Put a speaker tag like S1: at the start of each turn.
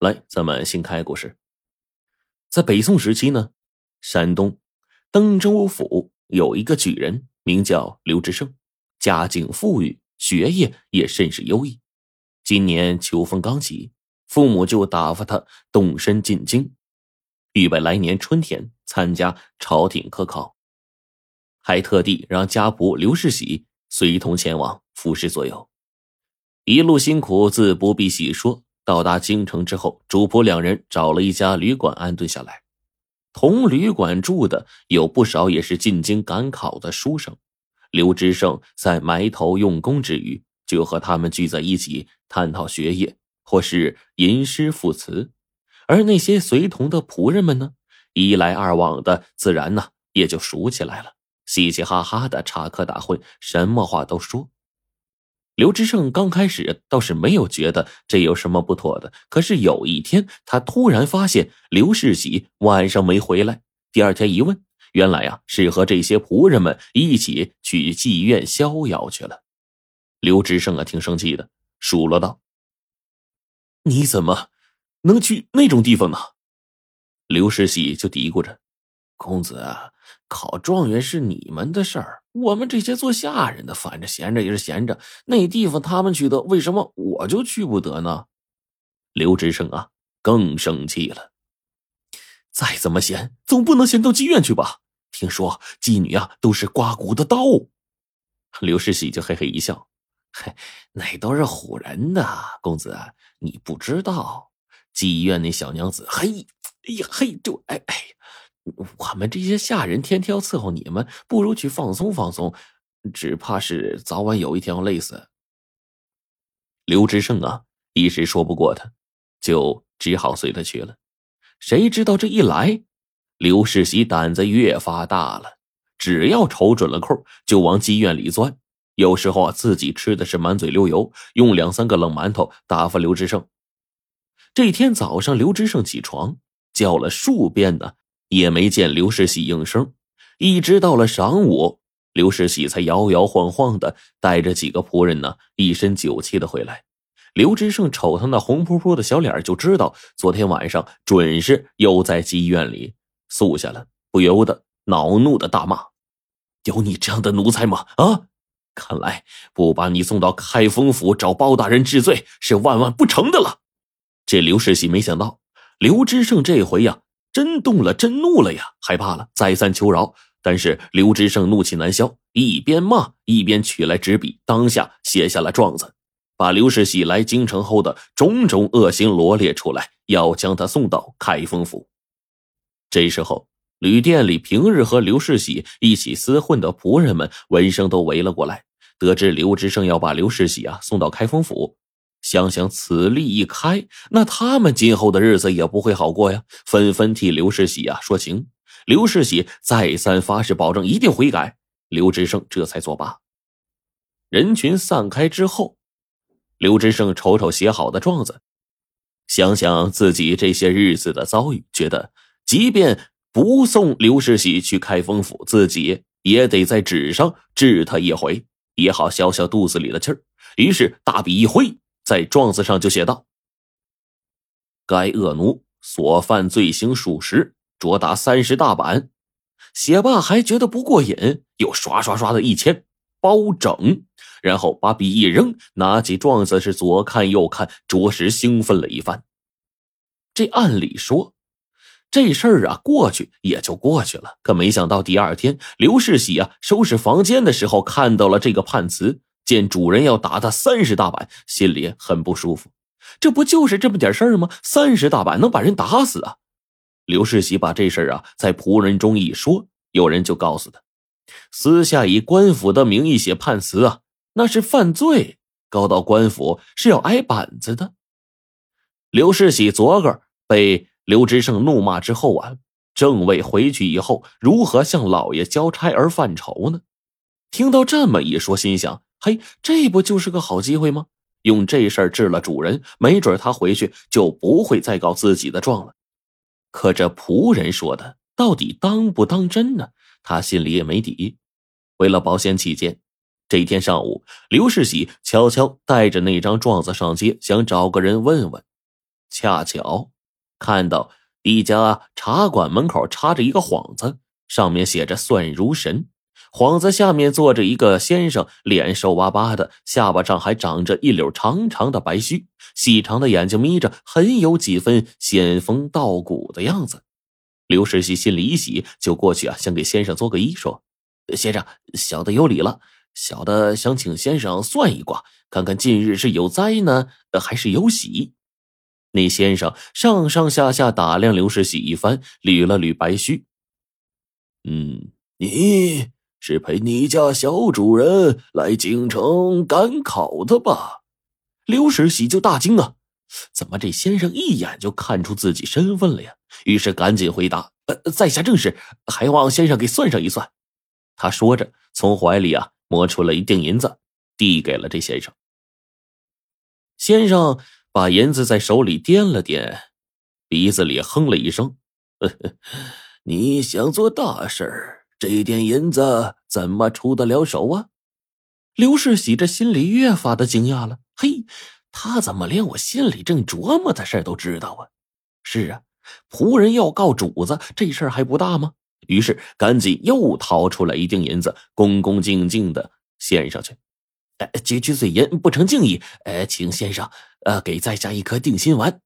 S1: 来，咱们新开故事。在北宋时期呢，山东登州府有一个举人，名叫刘知胜，家境富裕，学业也甚是优异。今年秋风刚起，父母就打发他动身进京，预备来年春天参加朝廷科考，还特地让家仆刘世喜随同前往，服侍左右。一路辛苦自不必细说。到达京城之后，主仆两人找了一家旅馆安顿下来。同旅馆住的有不少也是进京赶考的书生。刘知胜在埋头用功之余，就和他们聚在一起探讨学业，或是吟诗赋词。而那些随同的仆人们呢，一来二往的，自然呢也就熟起来了，嘻嘻哈哈的插科打诨，什么话都说。刘知胜刚开始倒是没有觉得这有什么不妥的，可是有一天，他突然发现刘世喜晚上没回来。第二天一问，原来啊是和这些仆人们一起去妓院逍遥去了。刘知胜啊挺生气的，数落道：“你怎么能去那种地方呢？”刘世喜就嘀咕着：“公子啊。”考状元是你们的事儿，我们这些做下人的，反正闲着也是闲着。那地方他们去的，为什么我就去不得呢？刘志胜啊，更生气了。再怎么闲，总不能闲到妓院去吧？听说妓女啊，都是刮骨的刀。刘世喜就嘿嘿一笑：“嘿，那都是唬人的，公子你不知道，妓院那小娘子，嘿，哎呀，嘿，就哎哎。”我们这些下人天天要伺候你们，不如去放松放松，只怕是早晚有一天要累死。刘知胜啊，一时说不过他，就只好随他去了。谁知道这一来，刘世喜胆子越发大了，只要瞅准了空，就往妓院里钻。有时候啊，自己吃的是满嘴流油，用两三个冷馒头打发刘知胜。这天早上，刘知胜起床叫了数遍呢。也没见刘世喜应声，一直到了晌午，刘世喜才摇摇晃晃的带着几个仆人呢，一身酒气的回来。刘知胜瞅他那红扑扑的小脸，就知道昨天晚上准是又在妓院里宿下了，不由得恼怒的大骂：“有你这样的奴才吗？啊！看来不把你送到开封府找包大人治罪是万万不成的了。”这刘世喜没想到，刘知胜这回呀。真动了，真怒了呀！害怕了，再三求饶，但是刘知胜怒气难消，一边骂一边取来纸笔，当下写下了状子，把刘世喜来京城后的种种恶行罗列出来，要将他送到开封府。这时候，旅店里平日和刘世喜一起厮混的仆人们闻声都围了过来，得知刘知胜要把刘世喜啊送到开封府。想想此例一开，那他们今后的日子也不会好过呀！纷纷替刘世喜啊说情。刘世喜再三发誓，保证一定悔改。刘知胜这才作罢。人群散开之后，刘知胜瞅瞅写好的状子，想想自己这些日子的遭遇，觉得即便不送刘世喜去开封府，自己也得在纸上治他一回，也好消消肚子里的气儿。于是大笔一挥。在状子上就写道：“该恶奴所犯罪行属实，着打三十大板。”写罢还觉得不过瘾，又刷刷刷的一签包整，然后把笔一扔，拿起状子是左看右看，着实兴奋了一番。这按理说，这事儿啊过去也就过去了，可没想到第二天刘世喜啊收拾房间的时候看到了这个判词。见主人要打他三十大板，心里很不舒服。这不就是这么点事儿吗？三十大板能把人打死啊！刘世喜把这事儿啊在仆人中一说，有人就告诉他，私下以官府的名义写判词啊，那是犯罪，告到官府是要挨板子的。刘世喜昨个被刘知胜怒骂之后啊，正为回去以后如何向老爷交差而犯愁呢。听到这么一说，心想。嘿，这不就是个好机会吗？用这事儿治了主人，没准他回去就不会再告自己的状了。可这仆人说的到底当不当真呢？他心里也没底。为了保险起见，这一天上午，刘世喜悄悄带着那张状子上街，想找个人问问。恰巧看到一家茶馆门口插着一个幌子，上面写着“算如神”。幌子下面坐着一个先生，脸瘦巴巴的，下巴上还长着一绺长长的白须，细长的眼睛眯着，很有几分仙风道骨的样子。刘世喜心里一喜，就过去啊，想给先生做个揖，说：“先生，小的有礼了。小的想请先生算一卦，看看近日是有灾呢，还是有喜。”那先生上上下下打量刘世喜一番，捋了捋白须，
S2: 嗯，你。是陪你家小主人来京城赶考的吧？
S1: 刘世喜就大惊啊！怎么这先生一眼就看出自己身份了呀？于是赶紧回答：“呃，在下正是，还望先生给算上一算。”他说着，从怀里啊摸出了一锭银子，递给了这先生。先生把银子在手里掂了掂，鼻子里哼了一声：“
S2: 呵 呵你想做大事儿。”这点银子怎么出得了手啊？
S1: 刘世喜这心里越发的惊讶了。嘿，他怎么连我心里正琢磨的事都知道啊？是啊，仆人要告主子，这事儿还不大吗？于是赶紧又掏出了一锭银子，恭恭敬敬的献上去。呃，区区碎银不成敬意。呃，请先生，呃，给在下一颗定心丸，